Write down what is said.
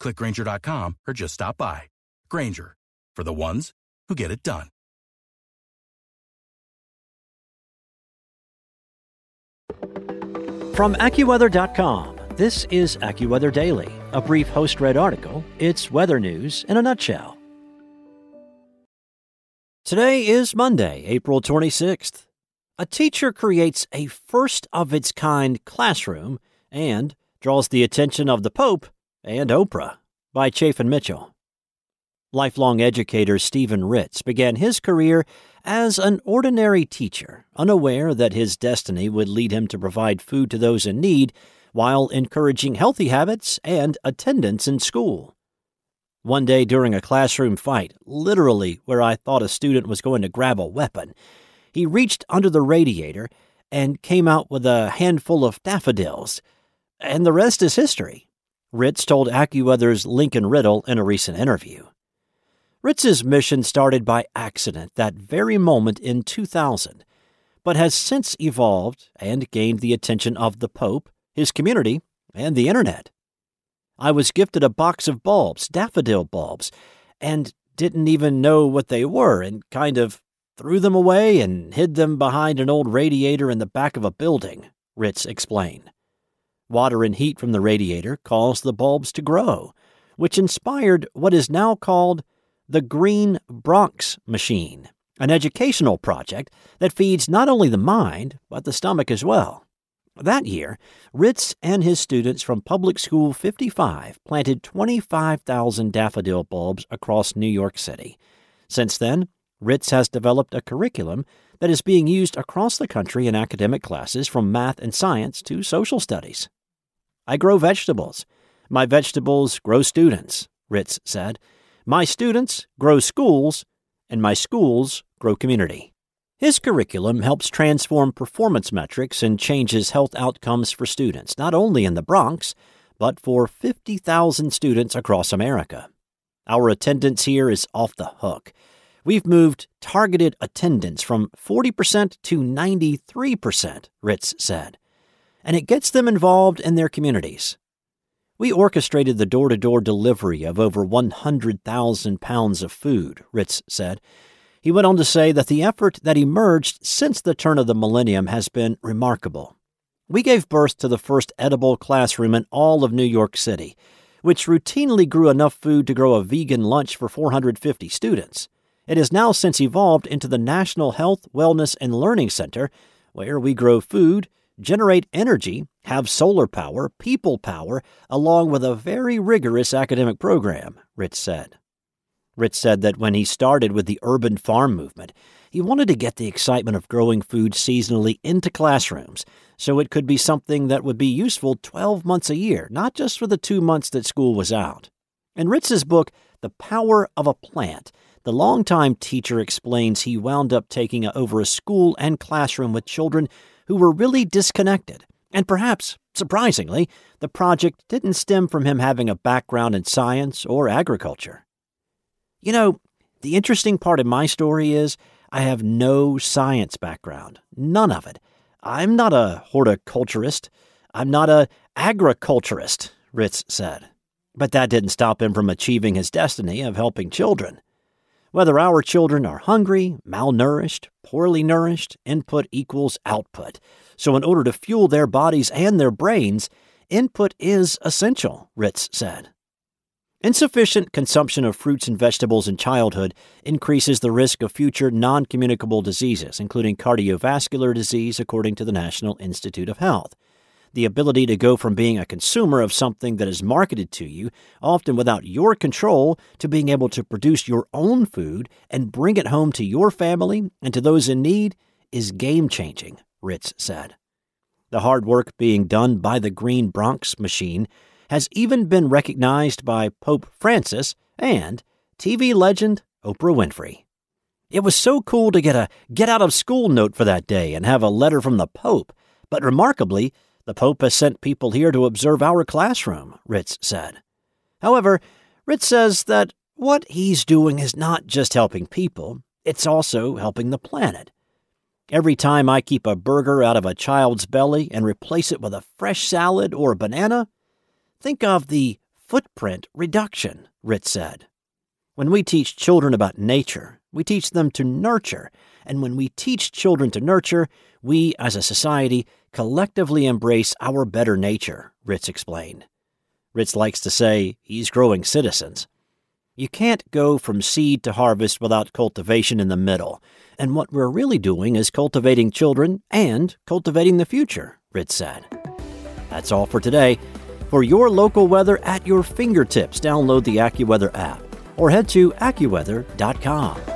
clickgrainger.com, or just stop by. Grainger, for the ones who get it done. From AccuWeather.com, this is AccuWeather Daily, a brief host read article. It's weather news in a nutshell. Today is Monday, April 26th. A teacher creates a first of its kind classroom and draws the attention of the Pope and Oprah by Chaffin Mitchell. Lifelong educator Stephen Ritz began his career as an ordinary teacher, unaware that his destiny would lead him to provide food to those in need while encouraging healthy habits and attendance in school. One day during a classroom fight, literally where I thought a student was going to grab a weapon, he reached under the radiator and came out with a handful of daffodils. And the rest is history, Ritz told AccuWeather's Lincoln Riddle in a recent interview. Ritz's mission started by accident that very moment in 2000, but has since evolved and gained the attention of the Pope, his community, and the Internet. I was gifted a box of bulbs, daffodil bulbs, and didn't even know what they were and kind of threw them away and hid them behind an old radiator in the back of a building, Ritz explained. Water and heat from the radiator caused the bulbs to grow, which inspired what is now called the Green Bronx Machine, an educational project that feeds not only the mind, but the stomach as well. That year, Ritz and his students from Public School 55 planted 25,000 daffodil bulbs across New York City. Since then, Ritz has developed a curriculum that is being used across the country in academic classes from math and science to social studies. I grow vegetables. My vegetables grow students, Ritz said. My students grow schools, and my schools grow community. His curriculum helps transform performance metrics and changes health outcomes for students, not only in the Bronx, but for 50,000 students across America. Our attendance here is off the hook. We've moved targeted attendance from 40% to 93%, Ritz said, and it gets them involved in their communities. We orchestrated the door to door delivery of over 100,000 pounds of food, Ritz said. He went on to say that the effort that emerged since the turn of the millennium has been remarkable. We gave birth to the first edible classroom in all of New York City, which routinely grew enough food to grow a vegan lunch for 450 students. It has now since evolved into the National Health, Wellness, and Learning Center, where we grow food, generate energy, have solar power, people power, along with a very rigorous academic program, Ritz said. Ritz said that when he started with the urban farm movement, he wanted to get the excitement of growing food seasonally into classrooms so it could be something that would be useful 12 months a year, not just for the two months that school was out. In Ritz's book, The Power of a Plant, the longtime teacher explains he wound up taking over a school and classroom with children who were really disconnected. And perhaps, surprisingly, the project didn't stem from him having a background in science or agriculture. You know, the interesting part of my story is I have no science background, none of it. I'm not a horticulturist. I'm not a agriculturist, Ritz said. But that didn't stop him from achieving his destiny of helping children. Whether our children are hungry, malnourished, poorly nourished, input equals output. So, in order to fuel their bodies and their brains, input is essential, Ritz said. Insufficient consumption of fruits and vegetables in childhood increases the risk of future non communicable diseases, including cardiovascular disease, according to the National Institute of Health the ability to go from being a consumer of something that is marketed to you, often without your control, to being able to produce your own food and bring it home to your family and to those in need is game changing, Ritz said. The hard work being done by the Green Bronx machine has even been recognized by Pope Francis and TV legend Oprah Winfrey. It was so cool to get a get out of school note for that day and have a letter from the Pope, but remarkably, the Pope has sent people here to observe our classroom, Ritz said. However, Ritz says that what he's doing is not just helping people, it's also helping the planet. Every time I keep a burger out of a child's belly and replace it with a fresh salad or a banana, think of the footprint reduction, Ritz said. When we teach children about nature, we teach them to nurture, and when we teach children to nurture, we as a society collectively embrace our better nature, Ritz explained. Ritz likes to say he's growing citizens. You can't go from seed to harvest without cultivation in the middle, and what we're really doing is cultivating children and cultivating the future, Ritz said. That's all for today. For your local weather at your fingertips, download the AccuWeather app or head to AccuWeather.com.